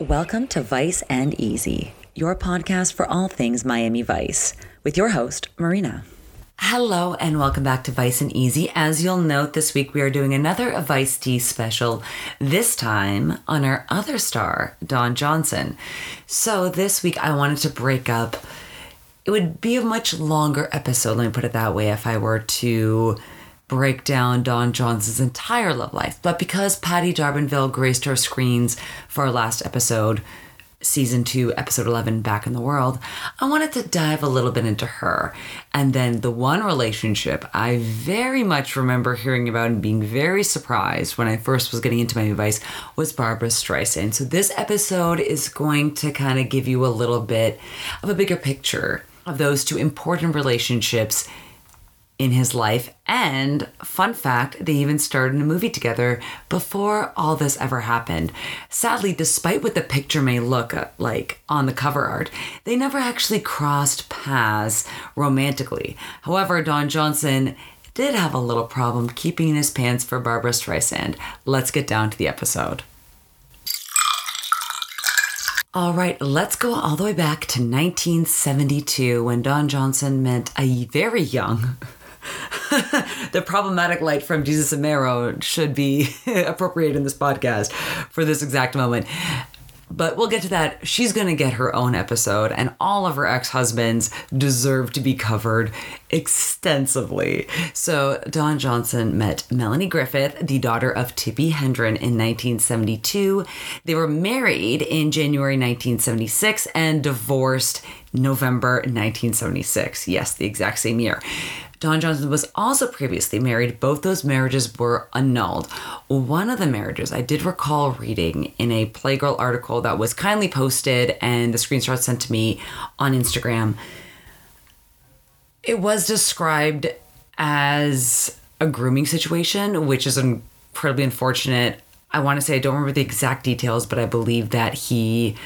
Welcome to Vice and Easy, your podcast for all things Miami Vice, with your host, Marina. Hello, and welcome back to Vice and Easy. As you'll note, this week we are doing another Viced Tea special, this time on our other star, Don Johnson. So, this week I wanted to break up. It would be a much longer episode, let me put it that way, if I were to break down Don Johnson's entire love life. But because Patti D'Arbanville graced our screens for our last episode, season two, episode 11, Back in the World, I wanted to dive a little bit into her. And then the one relationship I very much remember hearing about and being very surprised when I first was getting into my advice was Barbra Streisand. So this episode is going to kind of give you a little bit of a bigger picture of those two important relationships in his life. And fun fact, they even starred in a movie together before all this ever happened. Sadly, despite what the picture may look uh, like on the cover art, they never actually crossed paths romantically. However, Don Johnson did have a little problem keeping his pants for Barbra Streisand. Let's get down to the episode. All right, let's go all the way back to 1972 when Don Johnson met a very young the problematic light from Jesus and Mero should be appropriate in this podcast for this exact moment. But we'll get to that. She's going to get her own episode, and all of her ex husbands deserve to be covered extensively. So, Don Johnson met Melanie Griffith, the daughter of Tippi Hedren, in 1972. They were married in January 1976 and divorced November 1976. Yes, the exact same year. Don Johnson was also previously married. Both those marriages were annulled. One of the marriages I did recall reading in a Playgirl article that was kindly posted and the screenshot sent to me on Instagram. It was described as a grooming situation, which is incredibly unfortunate. I want to say I don't remember the exact details, but I believe that he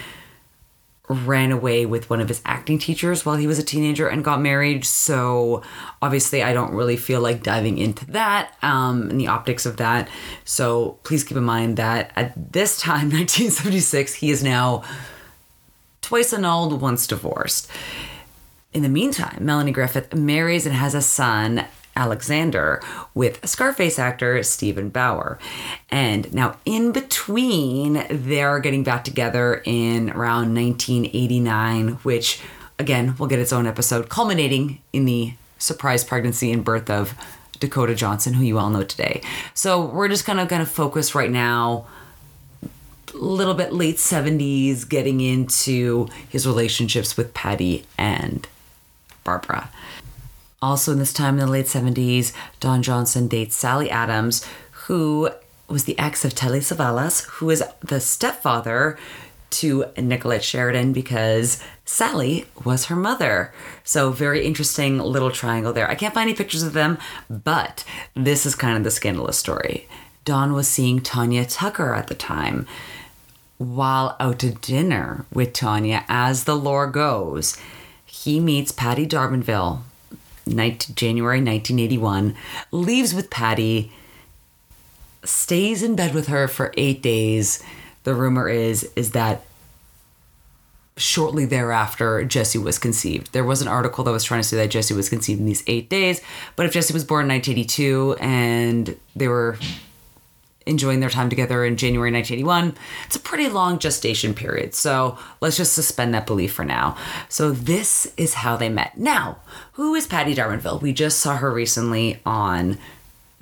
ran away with one of his acting teachers while he was a teenager and got married. So obviously, I don't really feel like diving into that um, and the optics of that. So please keep in mind that at this time, 1976, he is now twice annulled, once divorced. In the meantime, Melanie Griffith marries and has a son Alexander with Scarface actor Steven Bauer. And now, in between, they're getting back together in around 1989, which again will get its own episode, culminating in the surprise pregnancy and birth of Dakota Johnson, who you all know today. So we're just kind of going to focus right now a little bit late 70s, getting into his relationships with Patti and Barbra. Also, in this time in the late 70s, Don Johnson dates Sally Adams, who was the ex of Telly Savalas, who is the stepfather to Nicollette Sheridan because Sally was her mother. So, very interesting little triangle there. I can't find any pictures of them, but this is kind of the scandalous story. Don was seeing Tanya Tucker at the time while out to dinner with Tanya, as the lore goes. He meets Patti D'Arbanville, 19, January 1981, leaves with Patti, stays in bed with her for eight days. The rumor is is that shortly thereafter Jesse was conceived. There was an article that was trying to say that Jesse was conceived in these eight days, but if Jesse was born in 1982 and they were enjoying their time together in January 1981. It's a pretty long gestation period. So let's just suspend that belief for now. So this is how they met. Now, who is Patti D'Arbanville? We just saw her recently on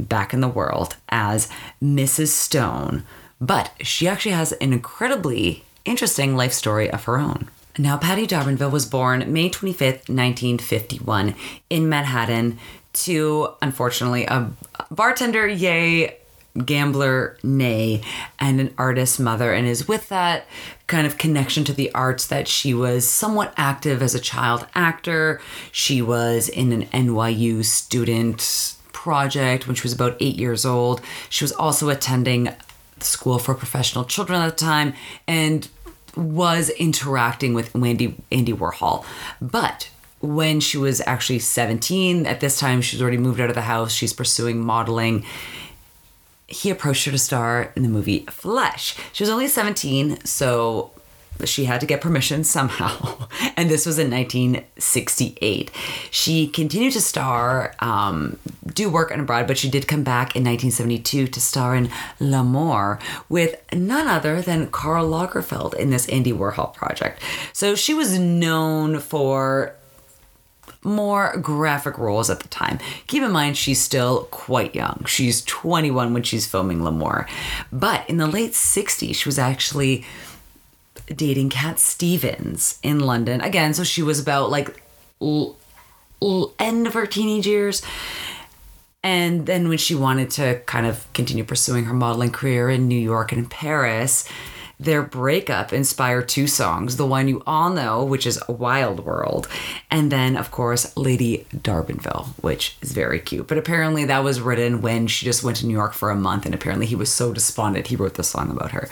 Back in the World as Mrs. Stone, but she actually has an incredibly interesting life story of her own. Now, Patti D'Arbanville was born May 25th, 1951, in Manhattan to, unfortunately, a bartender, yay, gambler, nay, and an artist mother, and is with that kind of connection to the arts that she was somewhat active as a child actor. She was in an NYU student project when she was about eight years old. She was also attending the School for Professional Children at the time and was interacting with Andy, Andy Warhol. But when she was actually 17, at this time, she's already moved out of the house. She's pursuing modeling he approached her to star in the movie Flesh. She was only 17, so she had to get permission somehow, and this was in 1968. She continued to star, um, do work on abroad, but she did come back in 1972 to star in L'Amour with none other than Karl Lagerfeld in this Andy Warhol project. So she was known for more graphic roles at the time. Keep in mind, she's still quite young. She's 21 when she's filming L'Amour. But in the late 60s, she was actually dating Cat Stevens in London. Again, so she was about like l- l- end of her teenage years. And then when she wanted to kind of continue pursuing her modeling career in New York and in Paris, their breakup inspired two songs. The one you all know, which is Wild World, and then, of course, Lady D'Arbanville, which is very cute. But apparently, that was written when she just went to New York for a month, and apparently, he was so despondent he wrote the song about her.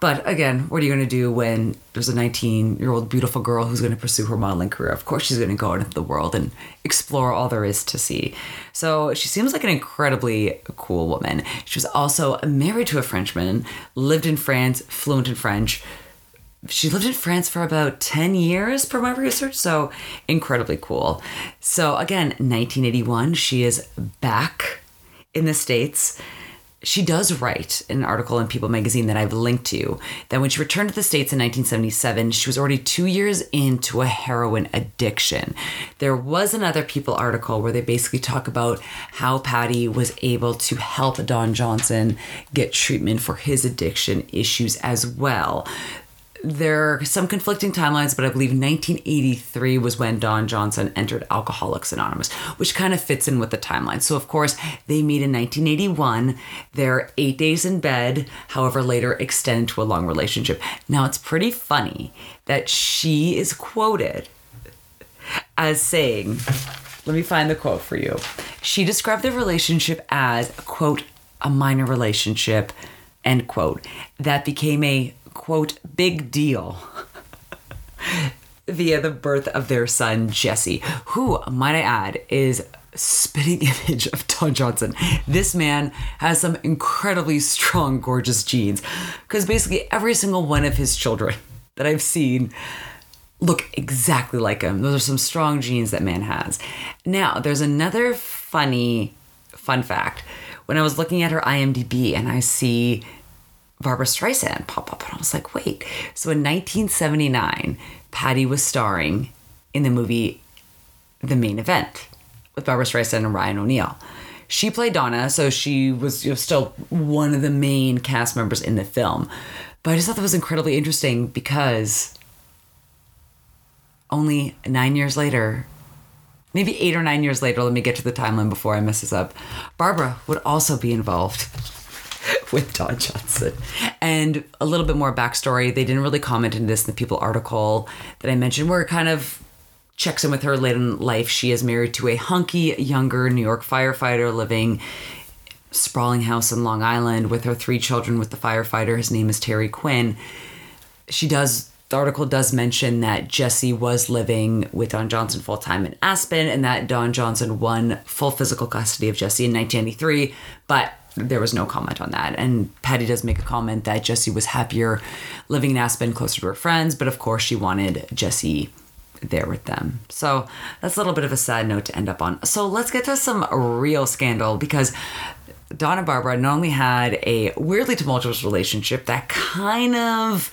But again, what are you going to do when there's a 19 year old beautiful girl who's going to pursue her modeling career? Of course, she's going to go out into the world and explore all there is to see. So she seems like an incredibly cool woman. She was also married to a Frenchman, lived in France, fluent in French. She lived in France for about 10 years, per my research, so incredibly cool. So, again, 1981, she is back in the States she does write an article in People magazine that I've linked to that when she returned to the States in 1977, she was already two years into a heroin addiction. There was another People article where they basically talk about how Patti was able to help Don Johnson get treatment for his addiction issues as well there are some conflicting timelines, but I believe 1983 was when Don Johnson entered Alcoholics Anonymous, which kind of fits in with the timeline. So, of course, they meet in 1981. They're eight days in bed, however, later extend to a long relationship. Now, it's pretty funny that she is quoted as saying, let me find the quote for you. She described the relationship as, quote, a minor relationship, end quote, that became a quote, big deal via the birth of their son, Jesse, who, might I add, is spitting image of Don Johnson. This man has some incredibly strong, gorgeous genes because basically every single one of his children that I've seen look exactly like him. Those are some strong genes that man has. Now, there's another funny fun fact. When I was looking at her IMDb and I see Barbra Streisand pop up. And I was like, wait. So in 1979, Patti was starring in the movie The Main Event with Barbra Streisand and Ryan O'Neal. She played Donna, so she was you know, still one of the main cast members in the film. But I just thought that was incredibly interesting because only nine years later, maybe eight or nine years later, let me get to the timeline before I mess this up, Barbra would also be involved with Don Johnson. And a little bit more backstory. They didn't really comment in this in the People article that I mentioned, where it kind of checks in with her late in life. She is married to a hunky, younger New York firefighter living sprawling house in Long Island with her three children with the firefighter. His name is Terry Quinn. She does the article does mention that Jesse was living with Don Johnson full time in Aspen and that Don Johnson won full physical custody of Jesse in 1993, but there was no comment on that. And Patti does make a comment that Jesse was happier living in Aspen closer to her friends, but of course she wanted Jesse there with them. So that's a little bit of a sad note to end up on. So let's get to some real scandal because Donna Barbra not only had a weirdly tumultuous relationship that kind of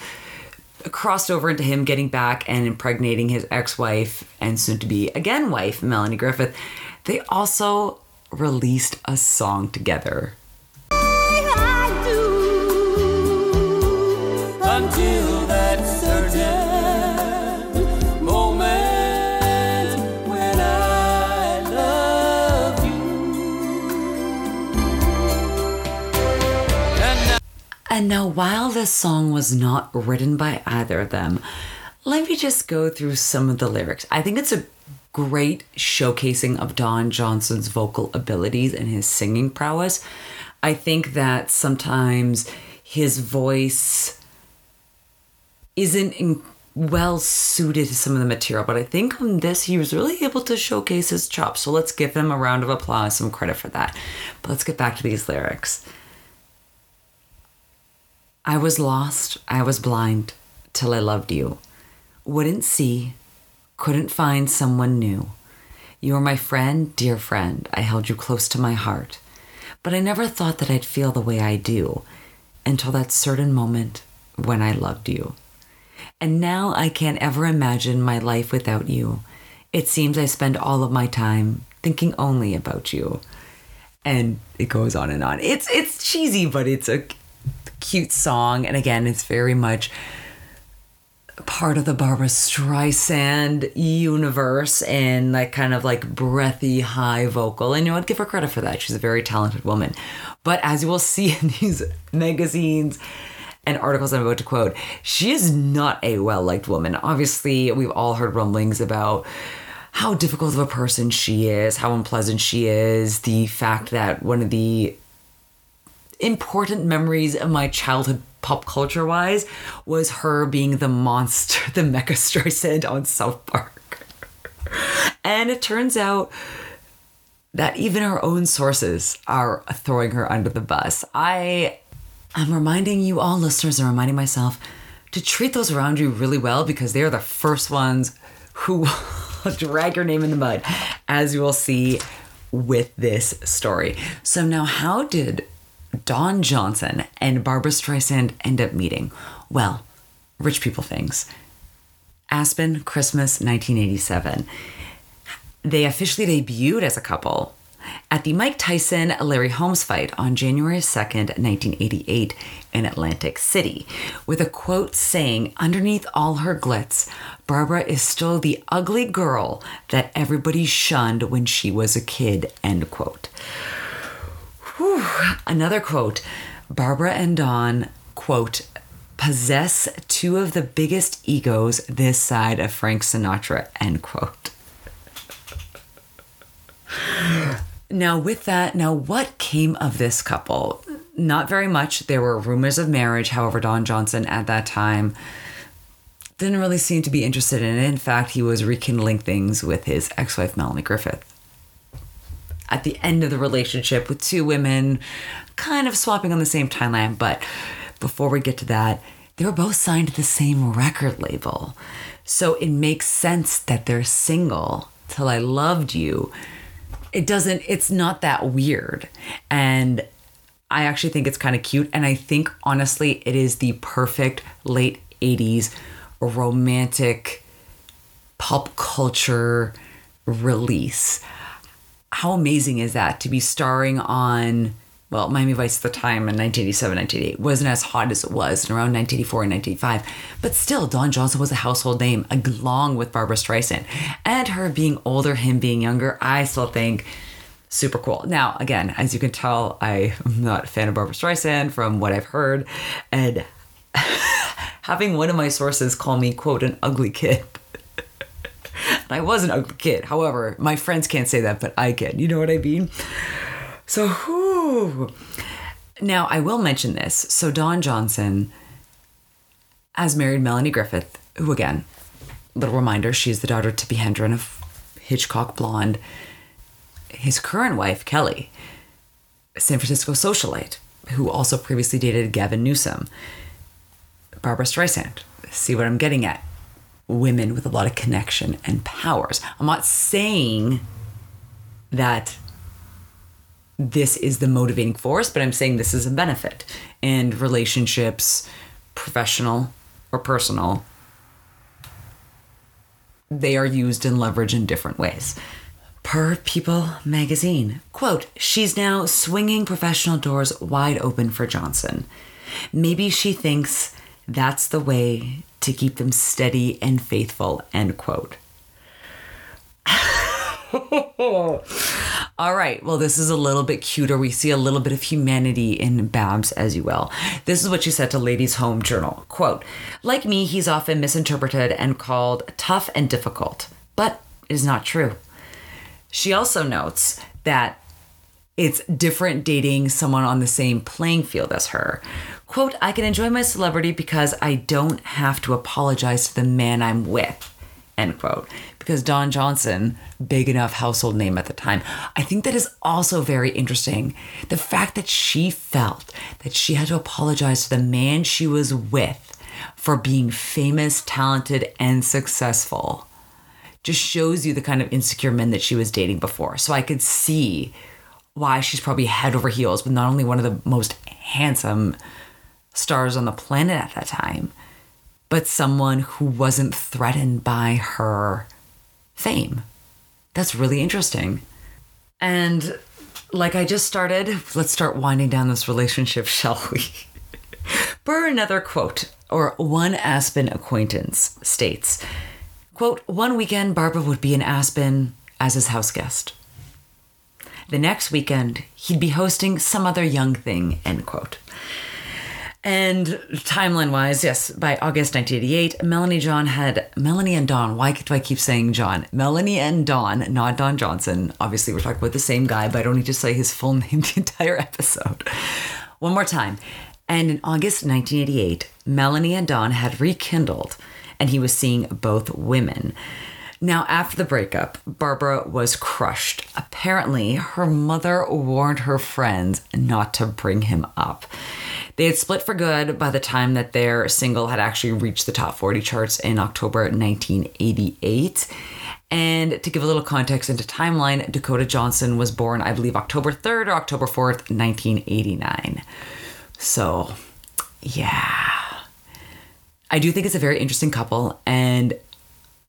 crossed over into him getting back and impregnating his ex-wife and soon to be again wife Melanie Griffith, they also released a song together and now, while this song was not written by either of them, let me just go through some of the lyrics. I think it's a great showcasing of Don Johnson's vocal abilities and his singing prowess. I think that sometimes his voice isn't in, well suited to some of the material, but I think on this he was really able to showcase his chops. So let's give him a round of applause, some credit for that. But let's get back to these lyrics. I was lost, I was blind till I loved you. Wouldn't see, couldn't find someone new. You were my friend, dear friend. I held you close to my heart. But I never thought that I'd feel the way I do until that certain moment when I loved you. And now I can't ever imagine my life without you. It seems I spend all of my time thinking only about you. And it goes on and on. It's it's cheesy, but it's a cute song. And again, it's very much part of the Barbra Streisand universe and like kind of like breathy high vocal. And you know, I'd give her credit for that. She's a very talented woman. But as you will see in these magazines and articles I'm about to quote, she is not a well liked woman. Obviously, we've all heard rumblings about how difficult of a person she is, how unpleasant she is, the fact that one of the important memories of my childhood pop culture wise was her being the monster, the Mecha Streisand on South Park. and it turns out that even her own sources are throwing her under the bus. I am reminding you all listeners and reminding myself to treat those around you really well because they are the first ones who drag your name in the mud, as you will see with this story. So now how did Don Johnson and Barbra Streisand end up meeting? Well, rich people things. Aspen, Christmas 1987. They officially debuted as a couple at the Mike Tyson Larry Holmes fight on January 2nd, 1988, in Atlantic City, with a quote saying, Underneath all her glitz, Barbra is still the ugly girl that everybody shunned when she was a kid, end quote. Whew. Another quote Barbra and Don, quote, possess two of the biggest egos this side of Frank Sinatra, end quote. Now, with that, now what came of this couple? Not very much. There were rumors of marriage. However, Don Johnson at that time didn't really seem to be interested in it. In fact, he was rekindling things with his ex wife, Melanie Griffith at the end of the relationship with two women kind of swapping on the same timeline. But before we get to that, they were both signed to the same record label. So it makes sense that they're single till I loved you. It doesn't, it's not that weird. And I actually think it's kind of cute. And I think honestly, it is the perfect late 80s romantic pop culture release how amazing is that to be starring on well, Miami Vice at the time in 1987, 1988 wasn't as hot as it was in around 1984 and 1985. But still, Don Johnson was a household name along with Barbra Streisand. And her being older, him being younger, I still think super cool. Now, again, as you can tell, I am not a fan of Barbra Streisand from what I've heard. And having one of my sources call me, quote, an ugly kid I was an ugly kid. However, my friends can't say that, but I can. You know what I mean? So, whew. Now, I will mention this. So, Don Johnson has married Melanie Griffith, who, again, little reminder, she's the daughter to Tippi Hedren of Hitchcock Blonde. His current wife, Kelly, San Francisco socialite, who also previously dated Gavin Newsom. Barbra Streisand. See what I'm getting at? Women with a lot of connection and powers. I'm not saying that this is the motivating force, but I'm saying this is a benefit. And relationships, professional or personal, they are used and leveraged in different ways. Per People magazine, quote, she's now swinging professional doors wide open for Johnson. Maybe she thinks that's the way to keep them steady and faithful, end quote. All right, well, this is a little bit cuter. We see a little bit of humanity in Babs, as you will. This is what she said to Ladies' Home Journal. Quote, like me, he's often misinterpreted and called tough and difficult, but it is not true. She also notes that it's different dating someone on the same playing field as her. Quote, I can enjoy my celebrity because I don't have to apologize to the man I'm with. End quote. Because Don Johnson, big enough household name at the time. I think that is also very interesting. The fact that she felt that she had to apologize to the man she was with for being famous, talented, and successful just shows you the kind of insecure men that she was dating before. So I could see why she's probably head over heels with not only one of the most handsome stars on the planet at that time, but someone who wasn't threatened by her fame. That's really interesting. And like I just started, let's start winding down this relationship, shall we? Per another quote, or one Aspen acquaintance states, quote, one weekend Barbra would be in Aspen as his house guest. The next weekend, he'd be hosting some other young thing, end quote. And timeline wise, yes, by August 1988, Melanie John had Melanie and Don. Why do I keep saying John? Melanie and Don, not Don Johnson. Obviously, we're talking about the same guy, but I don't need to say his full name the entire episode. One more time. And in August 1988, Melanie and Don had rekindled, and he was seeing both women. Now, after the breakup, Barbra was crushed. Apparently, her mother warned her friends not to bring him up. They had split for good by the time that their single had actually reached the top 40 charts in October 1988. And to give a little context into timeline, Dakota Johnson was born, I believe, October 3rd or October 4th, 1989. So, yeah. I do think it's a very interesting couple, and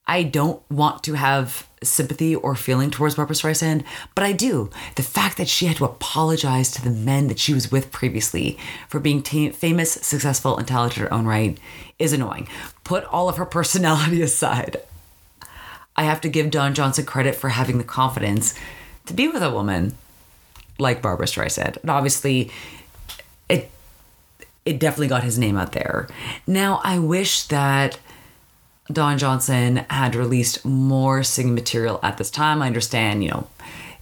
I don't want to have sympathy or feeling towards Barbra Streisand, but I do. The fact that she had to apologize to the men that she was with previously for being t- famous, successful, and talented in her own right is annoying. Put all of her personality aside. I have to give Don Johnson credit for having the confidence to be with a woman like Barbra Streisand. And obviously, it it definitely got his name out there. Now, I wish that Don Johnson had released more singing material at this time. I understand, you know,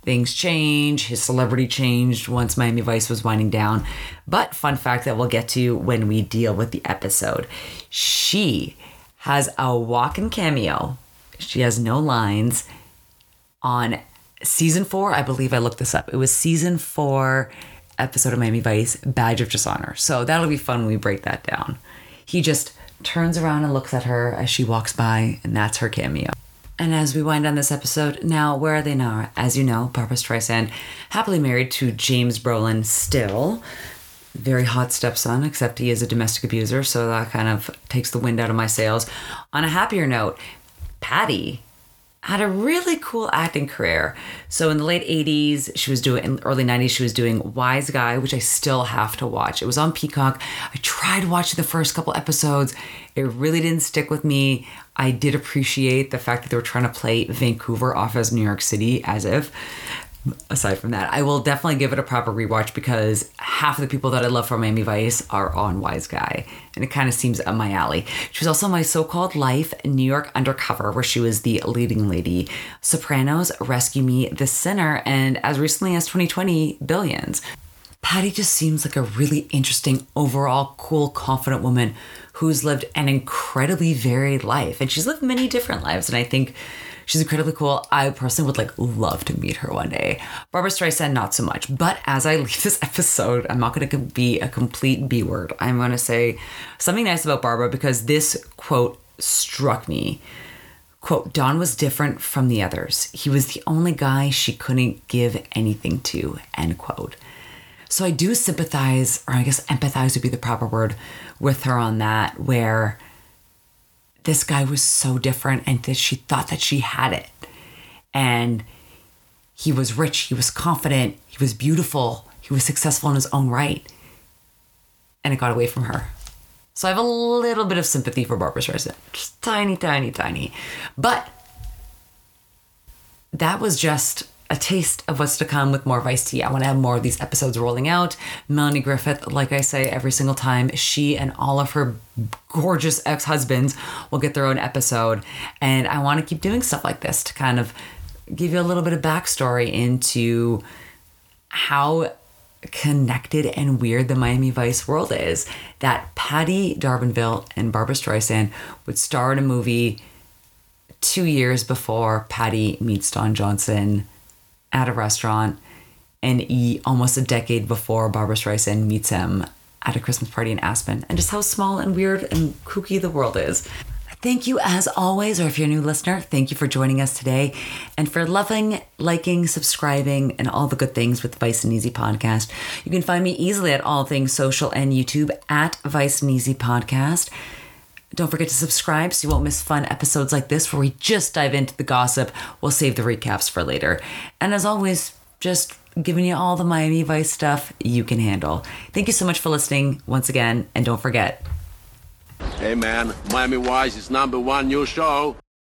things change, his celebrity changed once Miami Vice was winding down. But fun fact that we'll get to when we deal with the episode. She has a walk-in cameo. She has no lines on season 4. I believe I looked this up. It was season 4 episode of Miami Vice, Badge of Dishonor. So that'll be fun when we break that down. He just turns around and looks at her as she walks by, and that's her cameo. And as we wind down this episode, now where are they now? As you know, Barbra Streisand, happily married to James Brolin still. Very hot stepson, except he is a domestic abuser, so that kind of takes the wind out of my sails. On a happier note, Patti had a really cool acting career. So in the late 80s, she was doing, in early 90s, she was doing Wise Guy, which I still have to watch. It was on Peacock. I tried watching the first couple episodes. It really didn't stick with me. I did appreciate the fact that they were trying to play Vancouver off as New York City, as if aside from that, I will definitely give it a proper rewatch because half of the people that I love from Miami Vice are on Wise Guy, and it kind of seems up my alley. She was also my so-called life New York Undercover, where she was the leading lady. Sopranos, Rescue Me, The Sinner, and as recently as 2020, Billions. Patti just seems like a really interesting, overall cool, confident woman who's lived an incredibly varied life, and she's lived many different lives, and I think She's incredibly cool. I personally would like love to meet her one day. Barbra Streisand, not so much. But as I leave this episode, I'm not going to be a complete B word. I'm going to say something nice about Barbra because this quote struck me. Quote, Don was different from the others. He was the only guy she couldn't give anything to, end quote. So I do sympathize, or I guess empathize would be the proper word, with her on that, where this guy was so different and that she thought that she had it. And he was rich, he was confident, he was beautiful, he was successful in his own right. And it got away from her. So I have a little bit of sympathy for Barbra Streisand. Just tiny, tiny, tiny. But that was just a taste of what's to come with more Viced Tea. I want to have more of these episodes rolling out. Melanie Griffith, like I say every single time, she and all of her gorgeous ex husbands will get their own episode. And I want to keep doing stuff like this to kind of give you a little bit of backstory into how connected and weird the Miami Vice world is. That Patti D'Arbanville and Barbra Streisand would star in a movie two years before Patti meets Don Johnson at a restaurant and almost a decade before Barbra Streisand meets him at a Christmas party in Aspen and just how small and weird and kooky the world is. Thank you, as always, or if you're a new listener, thank you for joining us today and for loving, liking, subscribing, and all the good things with Vice and Easy Podcast. You can find me easily at all things social and YouTube at Vice and Easy Podcast. Don't forget to subscribe so you won't miss fun episodes like this where we just dive into the gossip. We'll save the recaps for later. And as always, just giving you all the Miami Vice stuff you can handle. Thank you so much for listening once again, and don't forget Hey man, Miami Vice is number one new show.